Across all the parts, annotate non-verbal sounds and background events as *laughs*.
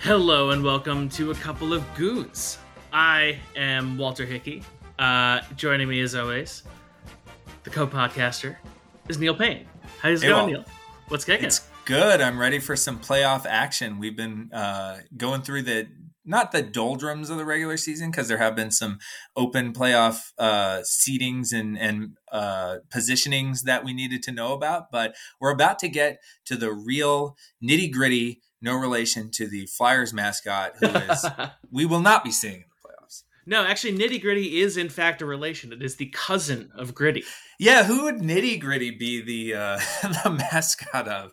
Hello and welcome to a couple of goons. I am Walter Hickey. Uh, joining me as always, the co-podcaster is Neil Paine. How's it Hey, going, Walt. Neil? What's kicking? It's good. I'm ready for some playoff action. We've been uh, going through the not the doldrums of the regular season because there have been some open playoff uh, seedings and and uh, positionings that we needed to know about. But we're about to get to the real nitty gritty. No relation to the Flyers mascot, who is *laughs* we will not be seeing in the playoffs. no, actually, Nitty Gritty is in fact a relation. It is the cousin of Gritty. Yeah, who would nitty gritty be the uh, *laughs* the mascot of?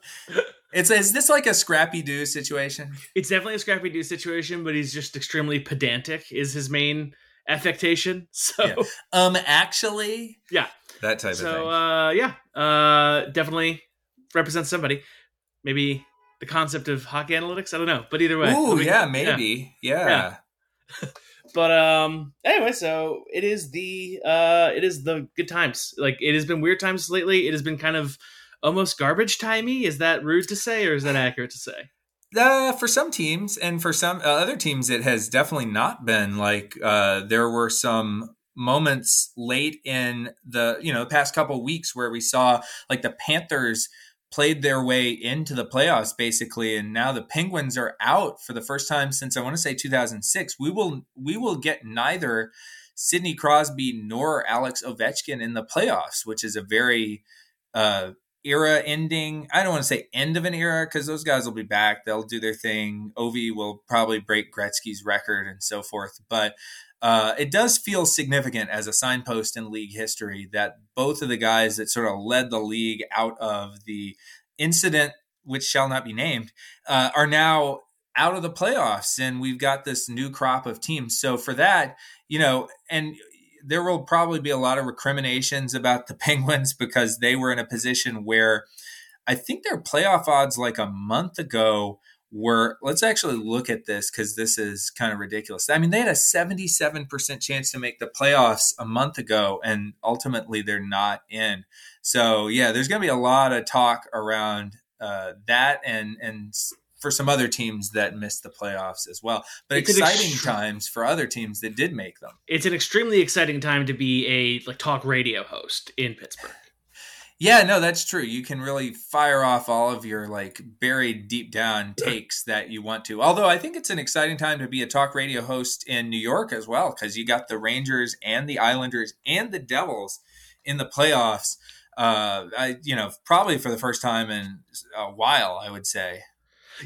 It's is this like a Scrappy Doo situation? It's definitely a Scrappy Doo situation, but he's just extremely pedantic. Is his main affectation? *laughs* So, Yeah. Um, actually, Yeah. that type of thing. so uh, yeah, uh, definitely represents somebody. Maybe the concept of hockey analytics. I don't know, but either way. Ooh, we- yeah, maybe, yeah. Yeah. *laughs* But um, anyway, so it is the uh, it is the good times. Like it has been weird times lately. It has been kind of almost garbage timey. Is that rude to say, or is that accurate to say? Uh, for some teams, and for some uh, other teams, it has definitely not been like. Uh, there were some moments late in the you know the past couple weeks where we saw like the Panthers played their way into the playoffs basically and now the penguins are out for the first time since i want to say 2006 we will we will get neither sidney crosby nor alex ovechkin in the playoffs which is a very uh era ending i don't want to say end of an era because those guys will be back they'll do their thing ovi will probably break gretzky's record and so forth but uh, it does feel significant as a signpost in league history that both of the guys that sort of led the league out of the incident, which shall not be named, uh, are now out of the playoffs. And we've got this new crop of teams. So for that, you know, and there will probably be a lot of recriminations about the *laughs* Penguins because they were in a position where I think their playoff odds like a month ago were let's actually look at this because this is kind of ridiculous. I mean, they had a 77% chance to make the playoffs a month ago, and ultimately they're not in. So, yeah, there's going to be a lot of talk around uh, that and, and for some other teams that missed the playoffs as well. But It's exciting times for other teams that did make them. It's an extremely exciting time to be a like talk radio host in Pittsburgh. Yeah, no, that's true. You can really fire off all of your like buried deep down takes that you want to. Although I think it's an exciting time to be a talk radio host in New York as well because you got the Rangers and the Islanders and the Devils in the playoffs. Uh, I you know probably for the first time in a while, I would say.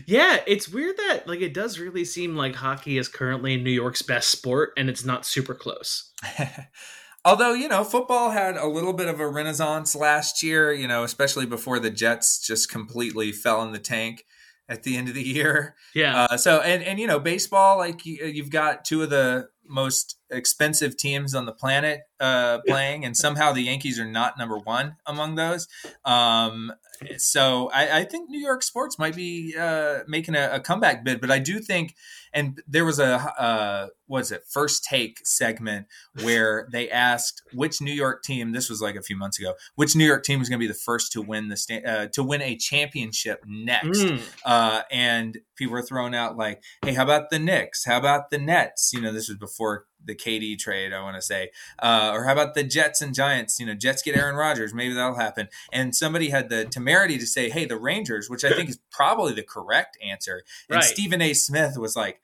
Yeah, it's weird that like it does really seem like hockey is currently New York's best sport, and it's not super close. *laughs* Although, you know, football had a little bit of a renaissance last year, you know, especially before the Jets just completely fell in the tank at the end of the *laughs* year. Yeah, Uh, so, and, and, you know, baseball, like you, you've got two of the most expensive teams on the planet uh, playing, and somehow the Yankees are not number one among those. Um, so I, I think New York sports might be uh, making a, a comeback bid, but I do think, and there was a uh, what is it first take segment where they asked which New York team. This was like a few months ago. Which New York team was going to be the first to win the sta- uh, to win a championship next? Mm. Uh, and people were throwing out like, "Hey, how about the Knicks? How about the Nets?" You know, this was before the KD trade, I want to say, uh, or how about the Jets and Giants? You know, Jets get Aaron Rodgers, maybe that'll happen. And somebody had the temerity to say, "Hey, the Rangers," which I think is *laughs* probably the correct answer. And Right. Stephen A. Smith was like,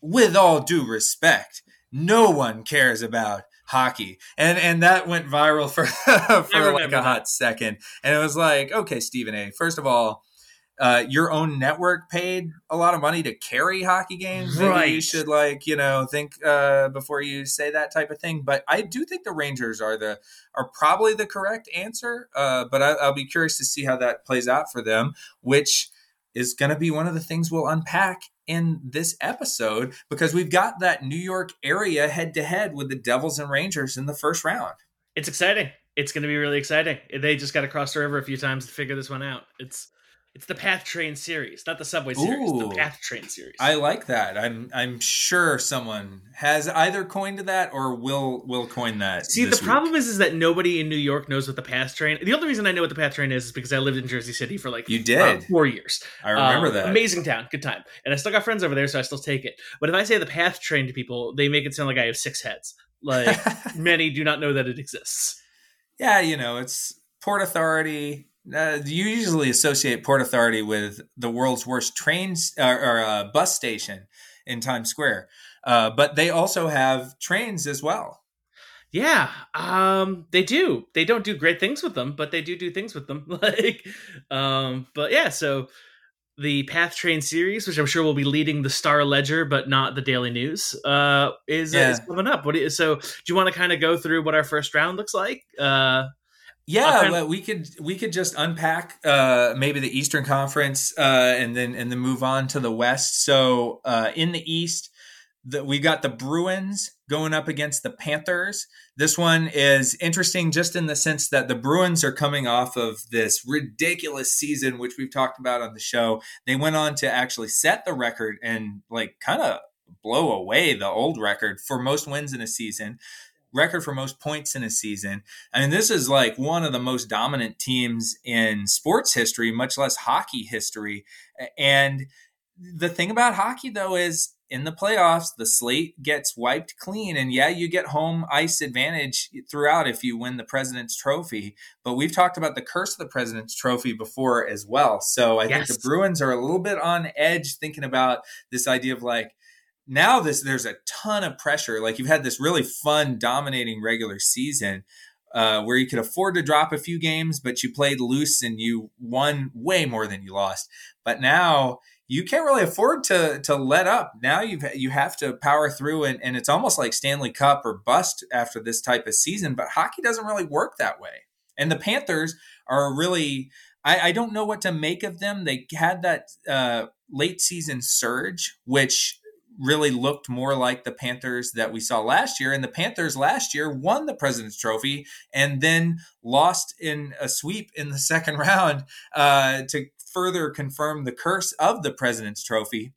"With all due respect, no one cares about." Hockey and and that went viral for *laughs* for like a that. hot second, and it was like, okay, Stephen A. First of all, uh, your own network paid a lot of money to carry hockey games. Maybe you should like you know think uh, before you say that type of thing. But I do think the Rangers are the are probably the correct answer. Uh, but I, I'll be curious to see how that plays out for them, which is going to be one of the things we'll unpack in this episode because we've got that New York area head to head with the Devils and Rangers in the first round. it's exciting. It's going to be really exciting. They just got to cross the river a few times to figure this one out. It's It's the Path Train series, not the Subway series. Ooh. The Path Train series. I like that. I'm I'm sure someone has either coined that or will will coin that. See, the week. problem is, is that nobody in New York knows what the Path Train. The only reason I know what the Path Train is is because I lived in Jersey City for like You uh, did. four years. I remember Um, that. Amazing town, good time, and I still got friends over there, so I still take it. But if I say the Path Train to people, they make it sound like I have six heads. Like *laughs* many do not know that it exists. yeah, you know, it's Port Authority. Uh, you usually associate Port Authority with the world's worst train uh, or uh, bus station in Times Square, uh, but they also have trains as well. Yeah, um, they do. They don't do great things with them, but they do do things with them. *laughs* like, um, but yeah. So the Path Train series, which I'm sure will be leading the Star Ledger, but not the Daily News, uh, is, Yeah. is coming up. What do you, so? Do you want to kind of go through what our first round looks like? Uh, Yeah, Okay. well, we could we could just unpack uh, maybe the Eastern Conference uh, and then and then move on to the West. So uh, in the East, the, we got the Bruins going up against the Panthers. This one is interesting just in the sense that the Bruins are coming off of this ridiculous season, which we've talked about on the show. They went on to actually set the record and like kind of blow away the old record for most wins in a season. Record for most points in a season. I mean, this is like one of the most dominant teams in sports history, much less hockey history. And the thing about hockey, though, is in the playoffs, the slate gets wiped clean. And yeah, you get home ice advantage throughout if you win the President's Trophy. But we've talked about the curse of the President's Trophy before as well. So I think the Bruins are a little bit on edge thinking about this idea of like, now this there's a ton of pressure. Like you've had this really fun, dominating regular season uh, where you could afford to drop a few games, but you played loose and you won way more than you lost. But now you can't really afford to to let up. Now you you have to power through, and, and it's almost like Stanley Cup or bust after this type of season. But hockey doesn't really work that way. And the Panthers are really. I, I don't know what to make of them. They had that uh, late season surge, which really looked more like the Panthers that we saw last year. And the Panthers last year won the President's Trophy and then lost in a sweep in the *laughs* second round uh, to further confirm the curse of the President's Trophy.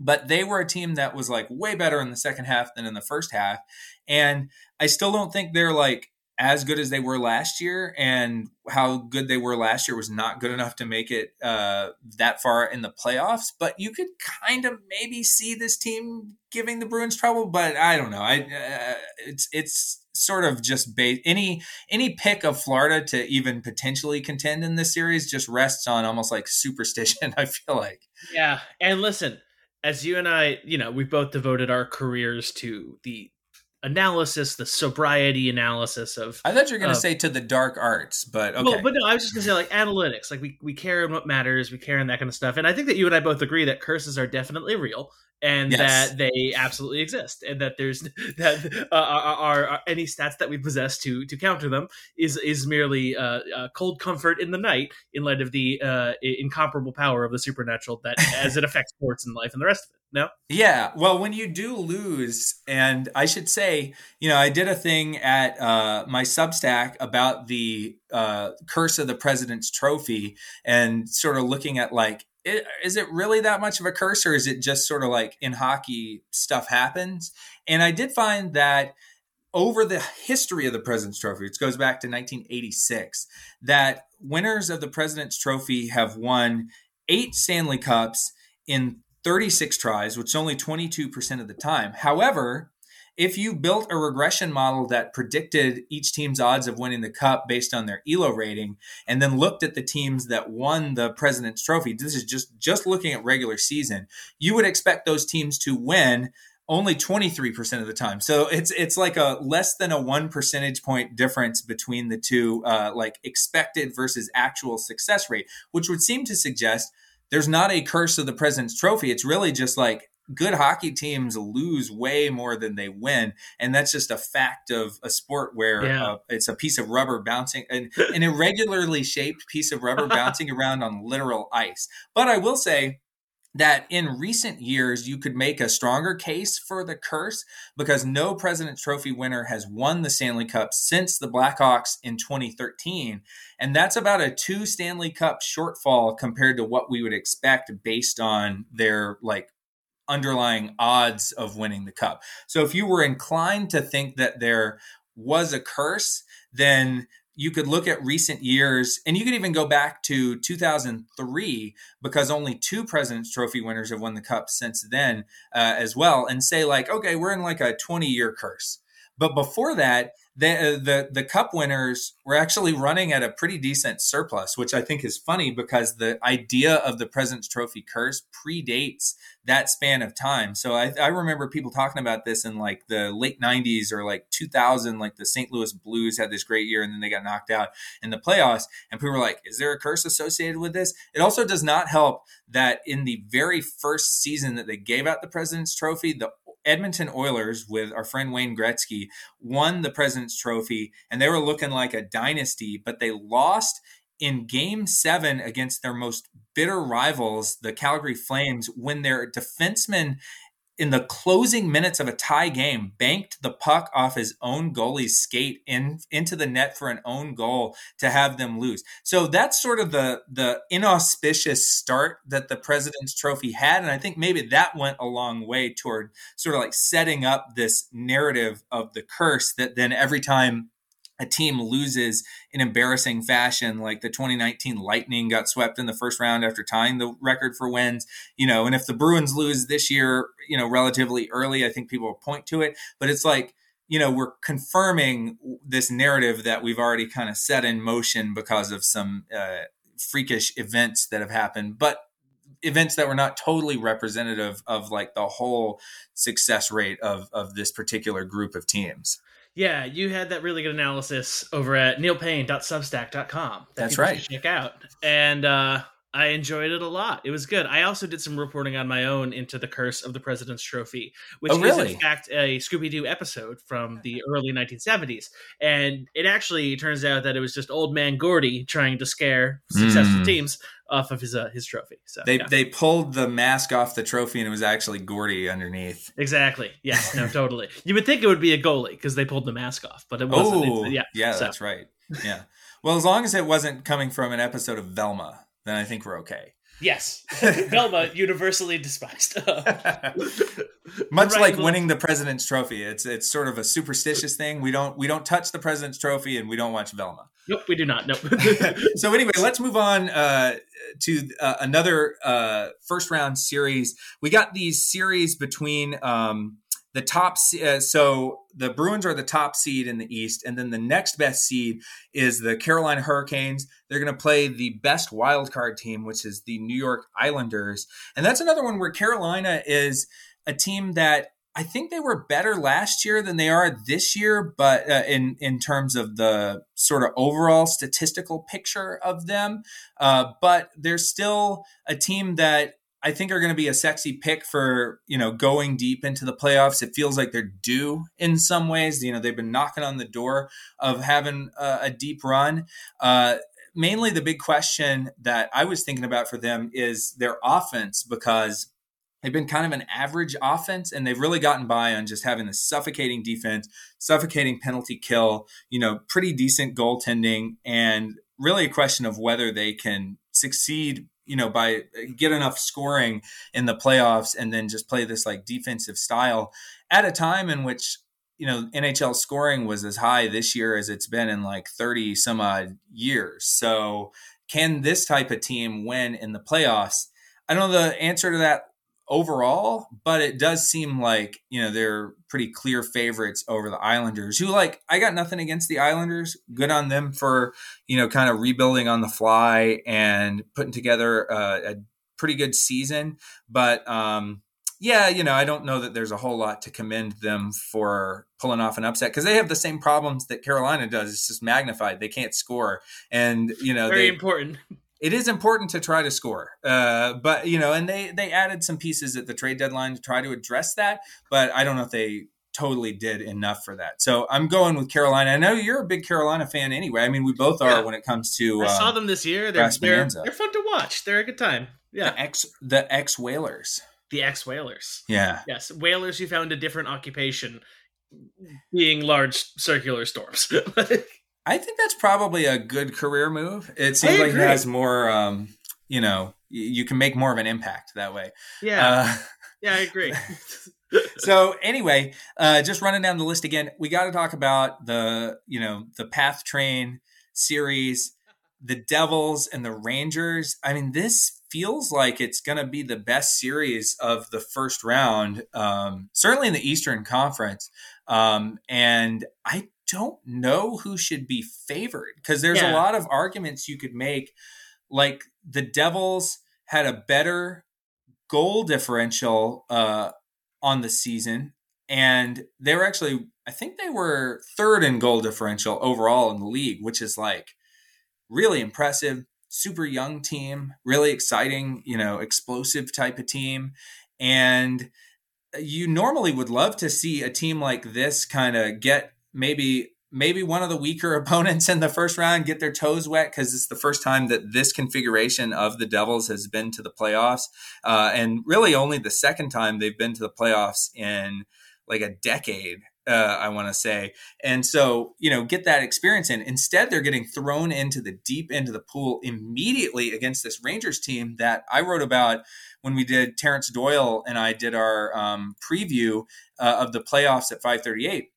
But they were a team that was like way better in the second half than in the first half. And I still don't think they're like as good as they were last year. And how good they were last year was not good enough to make it uh, that far in the playoffs. But you could kind of maybe see this team giving the Bruins trouble. But I don't know. I uh, it's it's sort of just based any any pick of Florida to even potentially contend in this series just rests on almost like superstition. *laughs* I feel like. yeah, and listen, as you and I, you know, we've both devoted our careers to the analysis, the sobriety analysis of I thought you were going to say to the dark arts, but okay. Well, but no, I was just gonna say like analytics. Like we we care in what matters, we care in that kind of stuff. And I think that you and I both agree that curses are definitely real and Yes. that they absolutely exist, and that there's *laughs* that uh, are, are, are any stats that we possess to to counter them is is merely uh, uh, cold comfort in the night in light of the uh, incomparable power of the supernatural that *laughs* as it affects sports and life and the rest of it. No, Yeah, well, when you do lose, and I should say, you know, I did a thing at uh, my Substack about the uh, curse of the President's Trophy, and sort of looking at like, i- is it really that much of a curse, or is it just sort of like in hockey stuff happens? And I did find that over the history of the President's Trophy, which goes back to 1986, that winners of the President's Trophy have won eight Stanley Cups in 36 tries, which is only 22% of the time. However, if you built a regression model that predicted each team's odds of winning the cup based on their elo rating and then looked at the teams that won the president's trophy this is just just looking at regular season you would expect those teams to win only 23% of the time. So it's it's like a less than a 1 percentage point difference between the two uh, like expected versus actual success rate which would seem to suggest there's not a curse of the president's trophy. It's really just like good hockey teams lose way more than they win and that's just a fact of a sport where Yeah. uh, it's a piece of rubber bouncing an, an irregularly shaped piece of rubber *laughs* bouncing around on literal ice but i will say that in recent years you could make a stronger case for the curse because no president Trophy winner has won the Stanley Cup since the Blackhawks in 2013. And that's about a two Stanley Cup shortfall compared to what we would expect based on their like underlying odds of winning the cup. So if you were inclined to think that there was a curse, then you could look at recent years and you could even go back to 2003 because only two president's trophy winners have won the cup since then uh, as well and say like okay we're in like a 20 year curse but before that the, uh, the the cup winners were actually running at a pretty decent surplus, which I think is funny because the idea of the President's Trophy curse predates that span of time. So I, I remember people talking about this in like the late '90s or like 2000, like the St. Louis Blues had this great year and then they got knocked out in the playoffs, and people were like, "Is there a curse associated with this?" It also does not help that in the very first season that they gave out the President's Trophy, the Edmonton Oilers with our friend Wayne Gretzky won the President's Trophy and they were looking like a dynasty, but they lost in game seven against their most bitter rivals, the Calgary Flames, when their defenseman in the closing minutes of a tie game, banked the puck off his own goalie's skate in into the net for an own goal to have them lose. So that's sort of the the inauspicious start that the President's Trophy had, and I think maybe that went a long way toward sort of like setting up this narrative of the curse that then every time a team loses in embarrassing fashion, like the 2019 Lightning got swept in the first round after tying the record for wins, you know, and if the Bruins lose this year, you know, relatively early, I think people will point to it. But it's like, you know, we're confirming this narrative that we've already kind of set in motion because of some uh, freakish events that have happened, but events that were not totally representative of like the whole success rate of of this particular group of teams. Yeah, you had that really good analysis over at neilpaine.substack.com. That That's right. Check out. And uh, I enjoyed it a lot. It was good. I also did some reporting on my own into the Curse of the President's Trophy, which oh, really? is in fact a Scooby Doo episode from the *laughs* early 1970s. And it actually turns out that it was just old man Gordy trying to scare successful mm. teams off of his uh, his trophy. So they yeah. they pulled the mask off the trophy and it was actually Gordy underneath. Exactly. Yes. No. *laughs* totally. You would think it would be a goalie because they pulled the mask off, but it wasn't. Oh, yeah. Yeah, so. that's right. Yeah. Well, as long as it wasn't coming from an episode of Velma, then I think we're okay. Yes, *laughs* Velma universally despised. *laughs* *laughs* Much like winning the president's trophy, it's it's sort of a superstitious thing. We don't we don't touch the president's trophy, and we don't watch Velma. Nope, we do not. Nope. so anyway, let's move on uh, to uh, another uh, first round series. We got these series between. Um, the top uh, so the Bruins are the top seed in the East, and then the next best seed is the Carolina Hurricanes. They're going to play the best wild card team, which is the New York Islanders, and that's another one where Carolina is a team that I think they were better last year than they are this year, but uh, in in terms of the sort of overall statistical picture of them, uh, but they're still a team that I think are going to be a sexy pick for you know going deep into the playoffs. It feels like they're due in some ways. You know they've been knocking on the door of having a, a deep run. Uh, mainly, the big question that I was thinking about for them is their offense because they've been kind of an average offense and they've really gotten by on just having the suffocating defense, suffocating penalty kill. You know, pretty decent goaltending and really a question of whether they can succeed you know, by uh, get enough scoring in the playoffs and then just play this like defensive style at a time in which, you know, NHL scoring was as high this year as it's been in like 30 some odd years. So, can this type of team win in the playoffs? I don't know the answer to that overall, but it does seem like, you know, they're pretty clear favorites over the Islanders, who, like, I got nothing against the Islanders. Good on them for, you know, kind of rebuilding on the fly and putting together uh, a pretty good season. But, um, yeah, you know, I don't know that there's a whole lot to commend them for pulling off an upset because they have the same problems that Carolina does. It's just magnified. They can't score, and you know, very they, important *laughs* it is important to try to score. Uh, but you know, and they they added some pieces at the trade deadline to try to address that. But I don't know if they totally did enough for that. So I'm going with Carolina. I know you're a big Carolina fan anyway. I mean, we both are yeah. when it comes to. I uh, saw them this year. They're, they're, they're fun to watch. They're a good time. Yeah. The ex the ex whalers. The ex whalers. Yeah. Yes. Whalers who found a different occupation being large circular storms. *laughs* I think that's probably a good career move. It seems like it agree. has more um, you know, you can make more of an impact that way. yeah. Uh, yeah, I agree. *laughs* so anyway, uh, just running down the list again, we got to talk about the you know the Path Train series, the Devils and the Rangers. I mean, this feels like it's going to be the best series of the first round, um, certainly in the Eastern Conference. Um, and I don't know who should be favored because there's Yeah. a lot of arguments you could make. Like the Devils had a better goal differential uh, on the season, and they were actually, I think they were third in goal differential overall in the league, which is like really impressive. Super young team, really exciting, you know, explosive type of team. And you normally would love to see a team like this kind of get maybe maybe one of the weaker *laughs* opponents in the first round get their toes wet because it's the first time that this configuration of the Devils has been to the playoffs, uh, and really only the second time they've been to the playoffs in like a decade. Uh, I want to say, and so you know, get that experience in. Instead, they're getting thrown into the deep end of the pool immediately against this Rangers team that I wrote about when we did. Terrence Doyle and I did our um, preview uh, of the playoffs at 538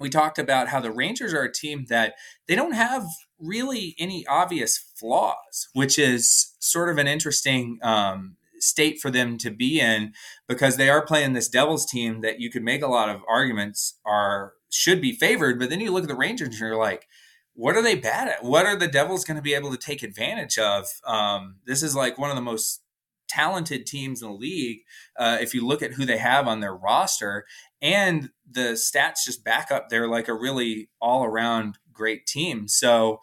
we talked about how the Rangers are a team that they don't have really any obvious flaws, which is sort of an interesting um, state for them to be in because they are playing this Devils team that you could make a lot of arguments are should be favored, but then you look at the Rangers and you're like, what are they bad at? What are the Devils going to be able to take advantage of? Um, this is like one of the most talented teams in the league uh, if you look at who they have on their roster and the stats just back up they're like a really all around great team. So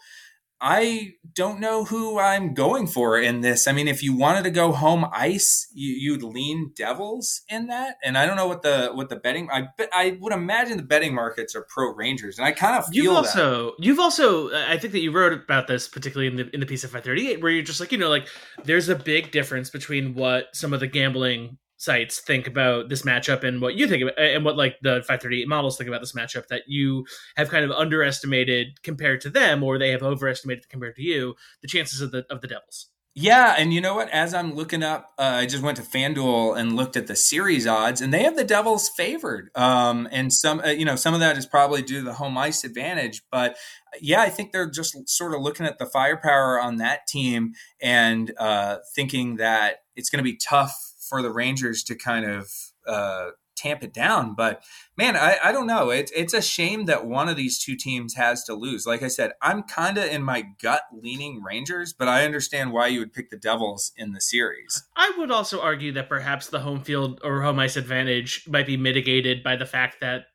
i don't know who i'm going for in this i mean if you wanted to go home ice you, you'd lean devils in that and i don't know what the what the betting i bet- i would imagine the betting markets are pro rangers and i kind of feel You've that. also, you've also, I think that you wrote about this particularly in the in the piece of 538, where you're just like, you know, like there's a big difference between what some of the gambling sites think about this matchup and what you think about, and what like the 538 models think about this matchup that you have kind of underestimated compared to them, or they have overestimated compared to you, the chances of the of the Devils. Yeah, and you know what? As I'm looking up, uh, I just went to FanDuel and looked at the series odds, and they have the Devils favored. Um, and some, uh, you know, some of that is probably due to the home ice advantage. But uh, yeah, I think they're just sort of looking at the firepower on that team and uh, thinking that it's going to be tough for the Rangers to kind of uh, tamp it down. But man, I, I don't know. It's it's a shame that one of these two teams has to lose. Like I said, I'm kind of in my gut leaning Rangers, but I understand why you would pick the Devils in the series. I would also argue that perhaps the home field or home ice advantage might be mitigated by the fact that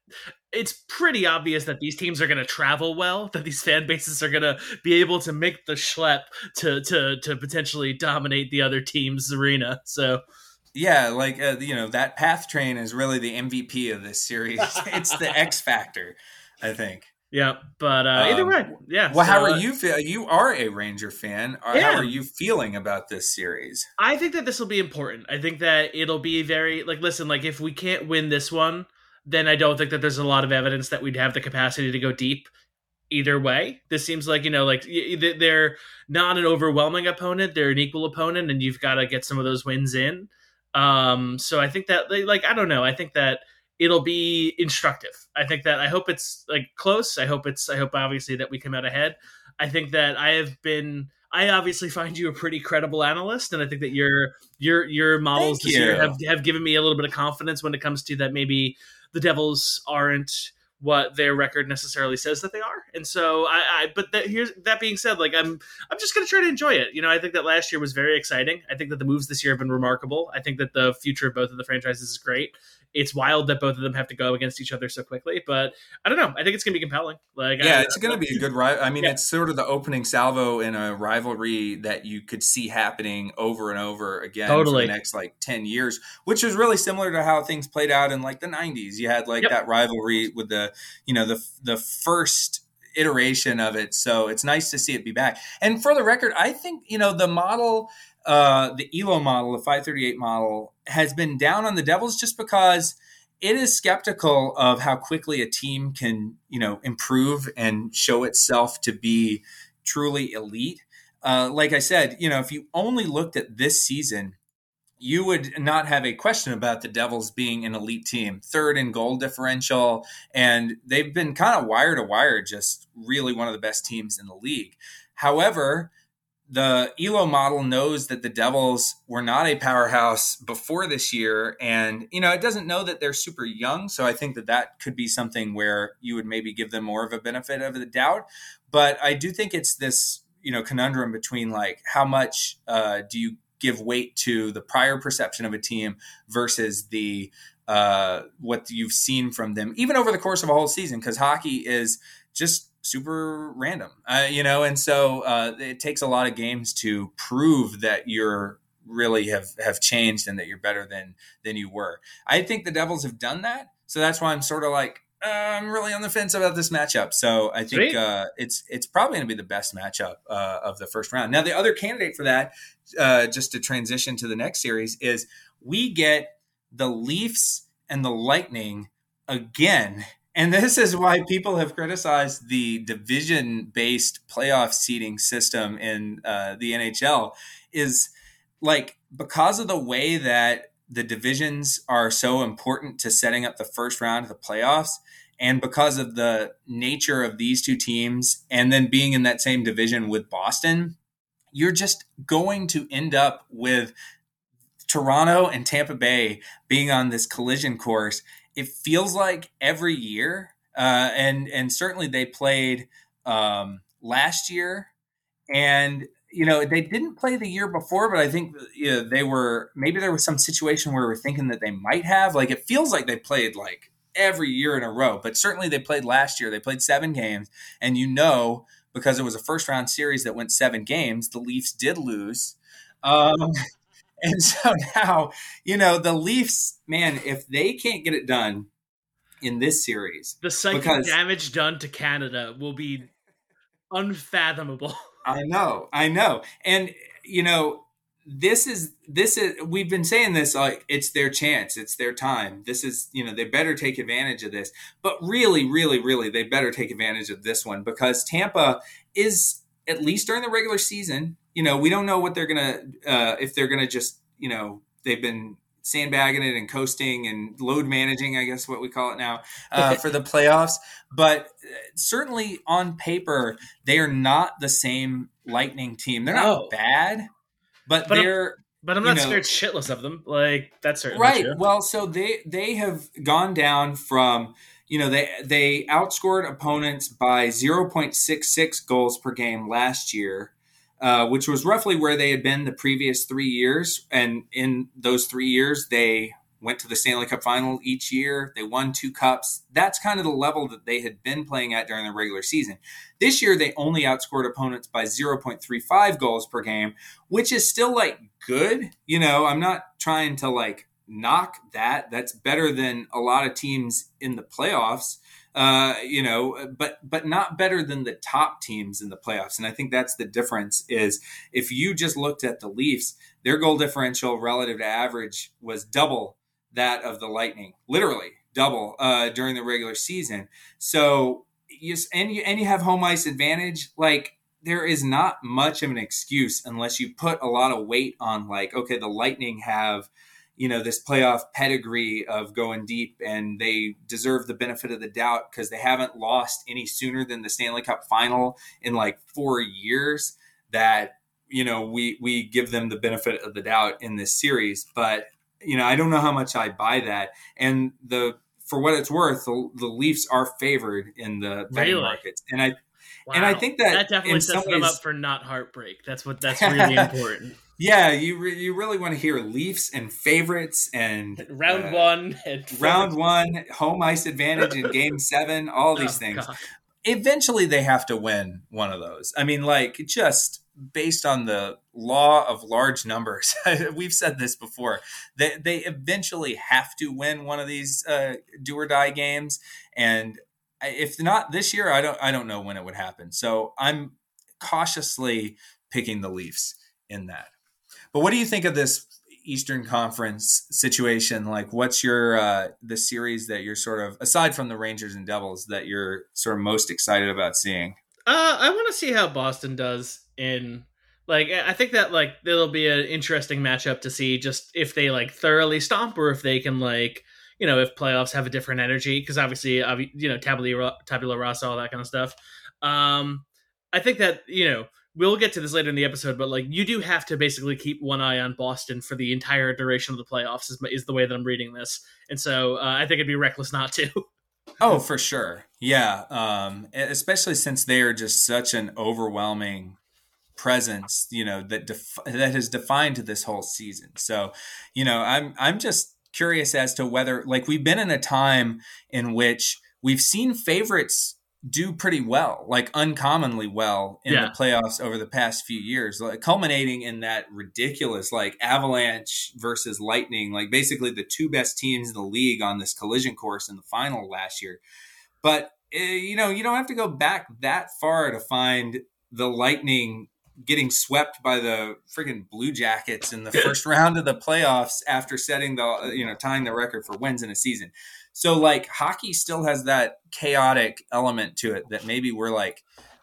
it's pretty obvious that these teams are going to travel well, that these fan bases are going to be able to make the schlep to to to potentially dominate the other team's arena. So Yeah, like uh, you know that Path Train is really the MVP of this series. *laughs* it's the X factor, I think. yeah, but uh, either Um, way, yeah. Well, how are uh, you feel? You are a Ranger fan. Uh, Yeah. How are you feeling about this series? I think that this will be important. I think that it'll be very like listen, like if we can't win this one, then I don't think that there's a lot of evidence that we'd have the capacity to go deep either way. This seems like, you know, like y- y- they're not an overwhelming opponent, they're an equal opponent and you've got to get some of those wins in. Um so I think that like I don't know, I think that it'll be instructive. I think that I hope it's like close. I hope it's I hope obviously that we come out ahead. I think that I have been I obviously find you a pretty credible analyst, and I think that your your your models Thank this year have have given me a little bit of confidence when it comes to that maybe the Devils aren't what their record necessarily says that they are. And so I, I but that here's that being said, like I'm I'm just gonna try to enjoy it. You know, I think that last year was very exciting. I think that the moves this year have been remarkable. I think that the future of both of the franchises is great. It's wild that both of them have to go against each other so quickly, but I don't know. I think it's gonna be compelling. Like Yeah, it's going to be a good rival. I mean, Yeah. it's sort of the opening salvo in a rivalry that you could see happening over and over again Totally. for the next like 10 years, which is really similar to how things played out in like the 90s. You had like Yep. that rivalry with the, you know, the the first iteration of it. So it's nice to see it be back. And for the record, I think you know the model, uh, the Elo model, the 538 model, has been down on the Devils just because it is skeptical of how quickly a team can you know improve and show itself to be truly elite. Uh, like I said, you know, if you only looked at this season you would not have a question about the Devils being an elite team, third in goal differential, and they've been kind of wire to wire, just really one of the best teams in the league. However, the Elo model knows that the Devils were not a powerhouse before this year, and you know it doesn't know that they're super young. So I think that that could be something where you would maybe give them more of a benefit of the doubt. But I do think it's this you know conundrum between like how much uh, do you give weight to the prior perception of a team versus the uh, what you've seen from them, even over the course of a whole season, because hockey is just super random, uh, you know, and so uh, it takes a lot of games to prove that you're really have have changed and that you're better than than you were. I think the Devils have done that, so that's why I'm sort of like uh, I'm really on the fence about this matchup. So I think uh, it's it's probably going to be the best matchup uh, of the first round. Now the other candidate for that, uh, just to transition to the next series, is we get the Leafs and the Lightning again. And this is why people have criticized the division based playoff seeding system in uh, the NHL is like because of the way that the divisions are so important to setting up the first round of the playoffs. And because of the nature of these two teams, and then being in that same division with Boston, you're just going to end up with Toronto and Tampa Bay being on this collision course. It feels like every year, uh, and and certainly they played um, last year, and you know, they didn't play the year before, but I think you know, they were maybe there was some situation where we're thinking that they might have. Like it feels like they played like every year in a row, but certainly they played last year. They played seven games, and you know because it was a first round series that went seven games, the Leafs did lose. Um, and so now, you know, the Leafs, man, if they can't get it done in this series, the psychic because, damage done to Canada will be unfathomable. I know, I know, and you know, this is this is we've been saying this like it's their chance, it's their time. This is you know they better take advantage of this, but really, really, really, they better take advantage of this one because Tampa is at least during the regular season. You know, we don't know what they're gonna uh, if they're gonna just you know they've been sandbagging it and coasting and load managing, I guess what we call it now, uh, *laughs* for the playoffs. But uh, certainly on paper, they are not the same Lightning team. They're not no. bad, but, but they're. I'm, but I'm not know, scared shitless of them. Like that's certainly right. True. Well, so they they have gone down from you know they they outscored opponents by 0.66 goals per game last year uh, which was roughly where they had been the previous three years. And in those three years, they went to the Stanley Cup final each year. They won two cups. That's kind of the level that they had been playing at during the regular season. This year, they only outscored opponents by 0.35 goals per game, which is still like good. You know, I'm not trying to like knock that. That's better than a lot of teams in the playoffs uh, you know, but but not better than the top teams in the playoffs. And I think that's the difference. Is if you just looked at the Leafs, their goal differential relative to average was double that of the Lightning, literally double uh, during the regular season. So you and you and you have home ice advantage, like. There is not much of an excuse unless you put a lot of weight on, like, okay, the Lightning have you know this playoff pedigree of going deep and they deserve the benefit of the doubt because they haven't lost any sooner than the Stanley Cup final in like 4 years that you know we we give them the benefit of the doubt in this series but you know I don't know how much I buy that and the for what it's worth the, the Leafs are favored in the betting really? markets and I Wow. And I think that that definitely sets them up for not heartbreak. That's what that's really *laughs* important. Yeah, you re- you really want to hear Leafs and favorites and round uh, one, and round one, home ice advantage in Game *laughs* Seven, all these oh, things. God. Eventually, they have to win one of those. I mean, like just based on the law of large numbers. *laughs* We've said this before. They they eventually have to win one of these uh, do or die games, and if not this year, I don't I don't know when it would happen. So I'm cautiously picking the Leafs in that. But what do you think of this Eastern Conference situation? Like, what's your uh, the series that you're sort of aside from the Rangers and Devils that you're sort of most excited about seeing? Uh, I want to see how Boston does in like I think that like it'll be an interesting matchup to see just if they like thoroughly stomp or if they can like you know if playoffs have a different energy because obviously you know tabula tabula rasa all that kind of stuff. Um, I think that you know we'll get to this later in the episode, but like you do have to basically keep one eye on Boston for the entire duration of the playoffs. Is, is the way that I'm reading this, and so uh, I think it'd be reckless not to. *laughs* oh, for sure, yeah. Um, especially since they are just such an overwhelming presence, you know that def- that has defined this whole season. So, you know, I'm I'm just curious as to whether like we've been in a time in which we've seen favorites do pretty well, like uncommonly well in yeah. the playoffs over the past few years, like culminating in that ridiculous like Avalanche versus Lightning, like basically the two best teams in the league on this collision course in the final last year. But uh, you know, you don't have to go back that far to find the Lightning getting swept by the freaking Blue Jackets in the first round of the playoffs after setting the you know tying the record for wins in a season. So like hockey still has that chaotic element to it that maybe we're like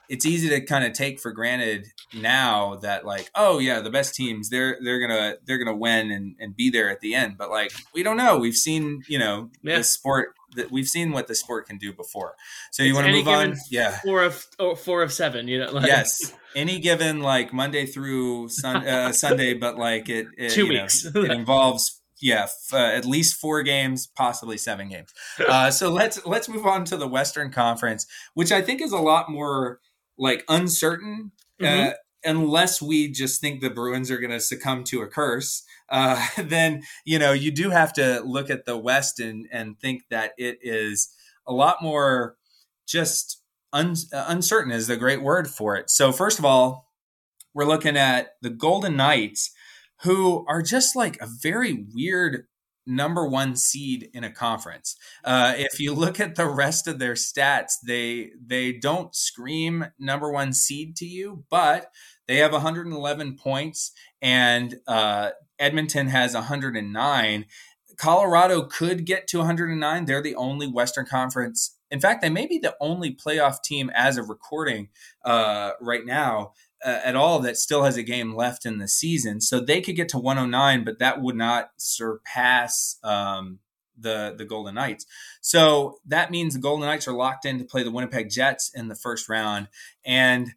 it's easy to kind of take for granted now that like oh yeah the best teams they're they're gonna they're gonna win and, and be there at the end. But like we don't know. We've seen you know yeah. the sport that we've seen what the sport can do before. So you want to move on? yeah. four of oh, four of seven you know like. yes. Any given like monday through sun, uh, sunday but like it, it two weeks know, it involves yeah, f- uh, at least four games, possibly seven games. Uh, so let's let's move on to the Western Conference, which I think is a lot more like uncertain. Uh, mm-hmm. Uh, unless we just think the Bruins are going to succumb to a curse, uh, *laughs* then you know you do have to look at the West and and think that it is a lot more just un- uh, uncertain is the great word for it. So first of all, we're looking at the Golden Knights who are just like a very weird number one seed in a conference. Uh, if you look at the rest of their stats, they they don't scream number one seed to you, but they have 111 points, and uh, Edmonton has 109. Colorado could get to 109. They're the only Western Conference. In fact, they may be the only playoff team as of recording uh, right now uh, at all that still has a game left in the season. So they could get to 109, but that would not surpass um, the the Golden Knights. So that means the Golden Knights are locked in to play the Winnipeg Jets in the first round. And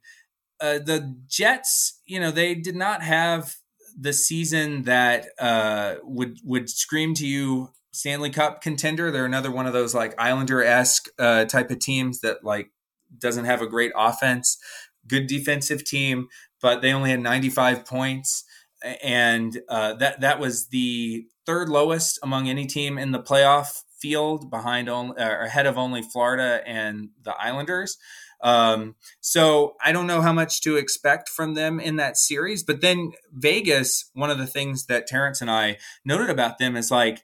uh, the Jets, you know, they did not have the season that uh, would would scream to you Stanley Cup contender. They're another one of those like Islander esque uh, type of teams that like doesn't have a great offense good defensive team, but they only had 95 points, and uh, that that was the third lowest among any team in the playoff field, behind only or ahead of only Florida and the Islanders. Um, so I don't know how much to expect from them in that series. But then Vegas, one of the things that Terrence and I noted about them is like,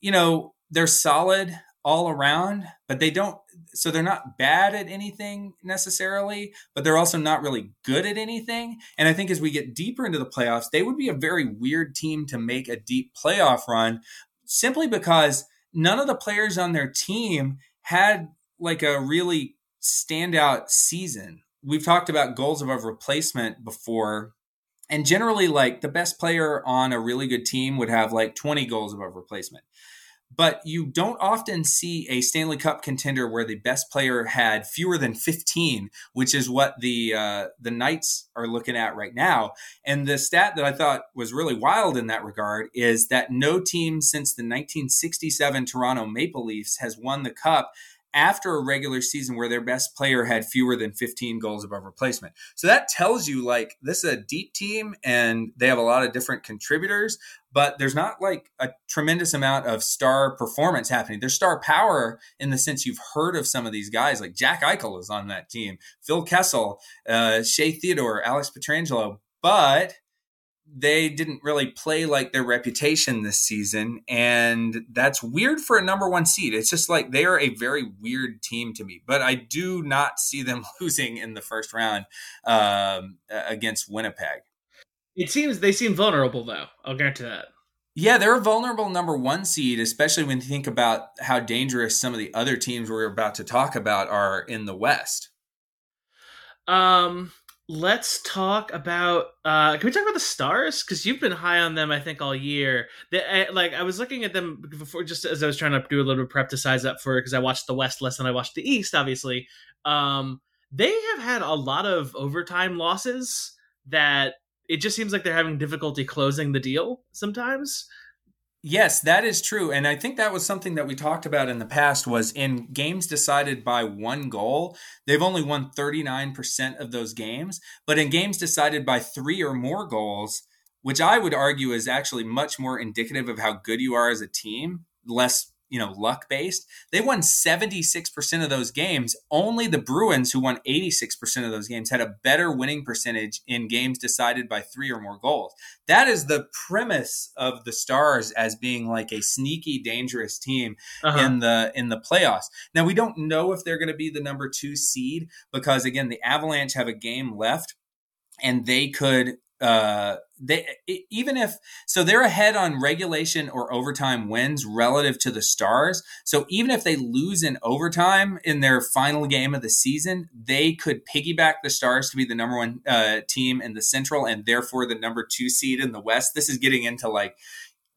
you know, they're solid all around, but they don't so they're not bad at anything necessarily, but they're also not really good at anything. And I think as we get deeper into the playoffs, they would be a very weird team to make a deep playoff run simply because none of the players on their team had like a really standout season. We've talked about goals above replacement before. And generally, like the best player on a really good team would have like 20 goals above replacement but you don't often see a Stanley Cup contender where the best player had fewer than 15, which is what the uh, the Knights are looking at right now. And the stat that I thought was really wild in that regard is that no team since the 1967 Toronto Maple Leafs has won the Cup after a regular season where their best player had fewer than 15 goals above replacement. So that tells you like this is a deep team and they have a lot of different contributors, but there's not like a tremendous amount of star performance happening. There's star power in the sense you've heard of some of these guys, like Jack Eichel is on that team, Phil Kessel, uh, Shea Theodore, Alex Pietrangelo, but they didn't really play like their reputation this season. And that's weird for a number one seed. It's just like they are a very weird team to me. But I do not see them *laughs* losing in the first round um, against Winnipeg. It seems they seem vulnerable, though. I'll guarantee that. Yeah, they're a vulnerable number one seed, especially when you think about how dangerous some of the other teams we're about to talk about are in the West. Um, let's talk about uh can we talk about the stars? Because you've been high on them i think all year. They, I, like i was looking at them before just as i was trying to do a little prep to size up for because i watched the west less than i watched the east obviously. Um they have had a lot of overtime losses that it just seems like they're having difficulty closing the deal sometimes Yes, that is true. And I think that was something that we talked about in the past was in games decided by one goal, they've only won 39% of those games, but in games decided by 3 or more goals, which I would argue is actually much more indicative of how good you are as a team, less you know luck based they won 76% of those games. Only the bruins who won 86% of those games had a better winning percentage in games decided by three or more goals. That is the premise of the stars as being like a sneaky dangerous team uh-huh. in the in the playoffs. Now we don't know if they're going to be the number two seed because again the avalanche have a game left and they could uh, they even if so they're ahead on regulation or overtime wins relative to the stars. So even if they lose in overtime in their final game of the season they could piggyback the stars to be the number one uh, team in the central and therefore the number two seed in the west. This is getting into like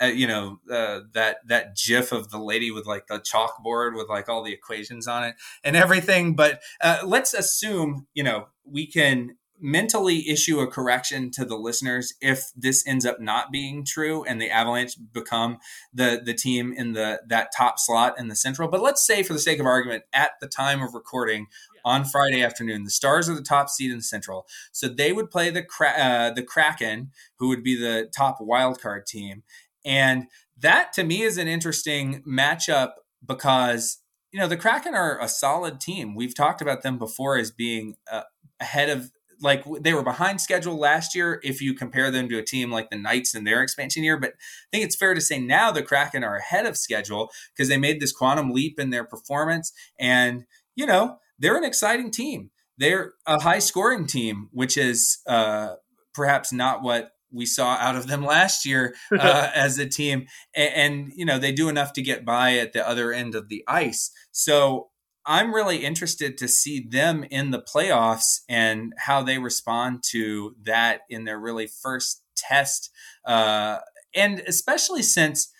uh, you know uh, that that gif of the lady with like the chalkboard with like all the equations on it and everything. But uh, let's assume you know we can mentally issue a correction to the listeners if this ends up not being true and the Avalanche become the the team in the that top slot in the Central. But let's say, for the sake of argument, at the time of recording on Friday afternoon, the Stars are the top seed in the Central, so they would play the uh, the Kraken, who would be the top wild card team, and that to me is an interesting matchup because you know the Kraken are a solid team. We've talked about them before as being uh, ahead of like they were behind schedule last year if you compare them to a team like the Knights in their expansion year. But I think it's fair to say now the Kraken are ahead of schedule because they made this quantum leap in their performance. And, you know, they're an exciting team. They're a high scoring team, which is uh, perhaps not what we saw out of them *laughs* last year *laughs* uh, as a team. And, and, you know, they do enough to get by at the other end of the ice. So I'm really interested to see them in the playoffs and how they respond to that in their really first test. Uh, and especially since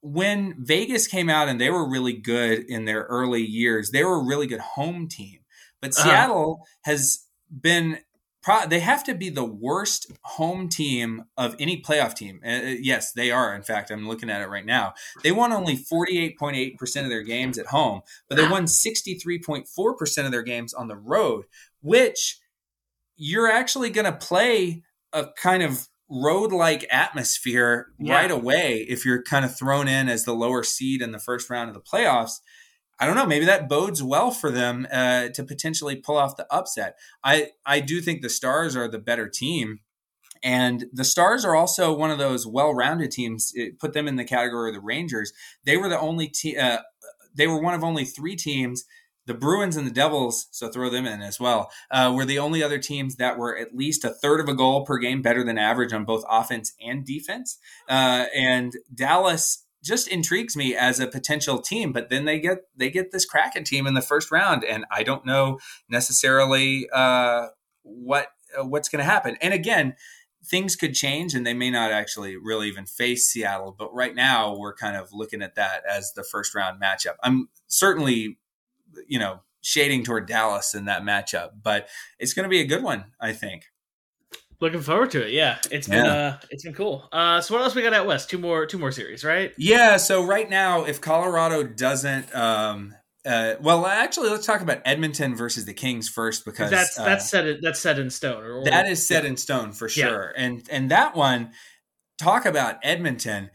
when Vegas came out and they were really good in their early years, they were a really good home team. But uh-huh. Seattle uh-huh. has been pro- they have to be the worst home team of any playoff team. Uh, uh yes, they are. In fact, I'm looking at it right now. They won only 48.8% of their games at home, but they won 63.4% of their games on the road, which you're actually going to play a kind of road like atmosphere yeah. right away if you're kind of thrown in as the lower seed in the first round of the playoffs. I don't know. Maybe that bodes well for them uh, to potentially pull off the upset. I I do think the Stars are the better team, and the Stars are also one of those well-rounded teams. It put them in the category of the Rangers. They were the only team. Uh, they were one of only three teams. The Bruins and the Devils, so throw them in as well, uh, were the only other teams that were at least a third of a goal per game better than average on both offense and defense. Uh, and Dallas just intrigues me as a potential team. But then they get they get this Kraken team in the first round, and I don't know necessarily uh, what uh, what's going to happen. And again, things could change, and they may not actually really even face Seattle. But right now, we're kind of looking at that as the first round matchup. I'm certainly, you know, shading toward Dallas in that matchup, but it's going to be a good one, I think. Looking forward to it. Yeah, it's been yeah. uh, it's been cool. Uh, so what else we got out west? Two more, two more series, right? Yeah. So right now, if Colorado doesn't, um, uh, well, actually, let's talk about Edmonton versus the Kings first because that's that's uh, set in, that's set in stone. Or, that is set yeah. in stone for sure. Yeah. And and that one, talk about Edmonton.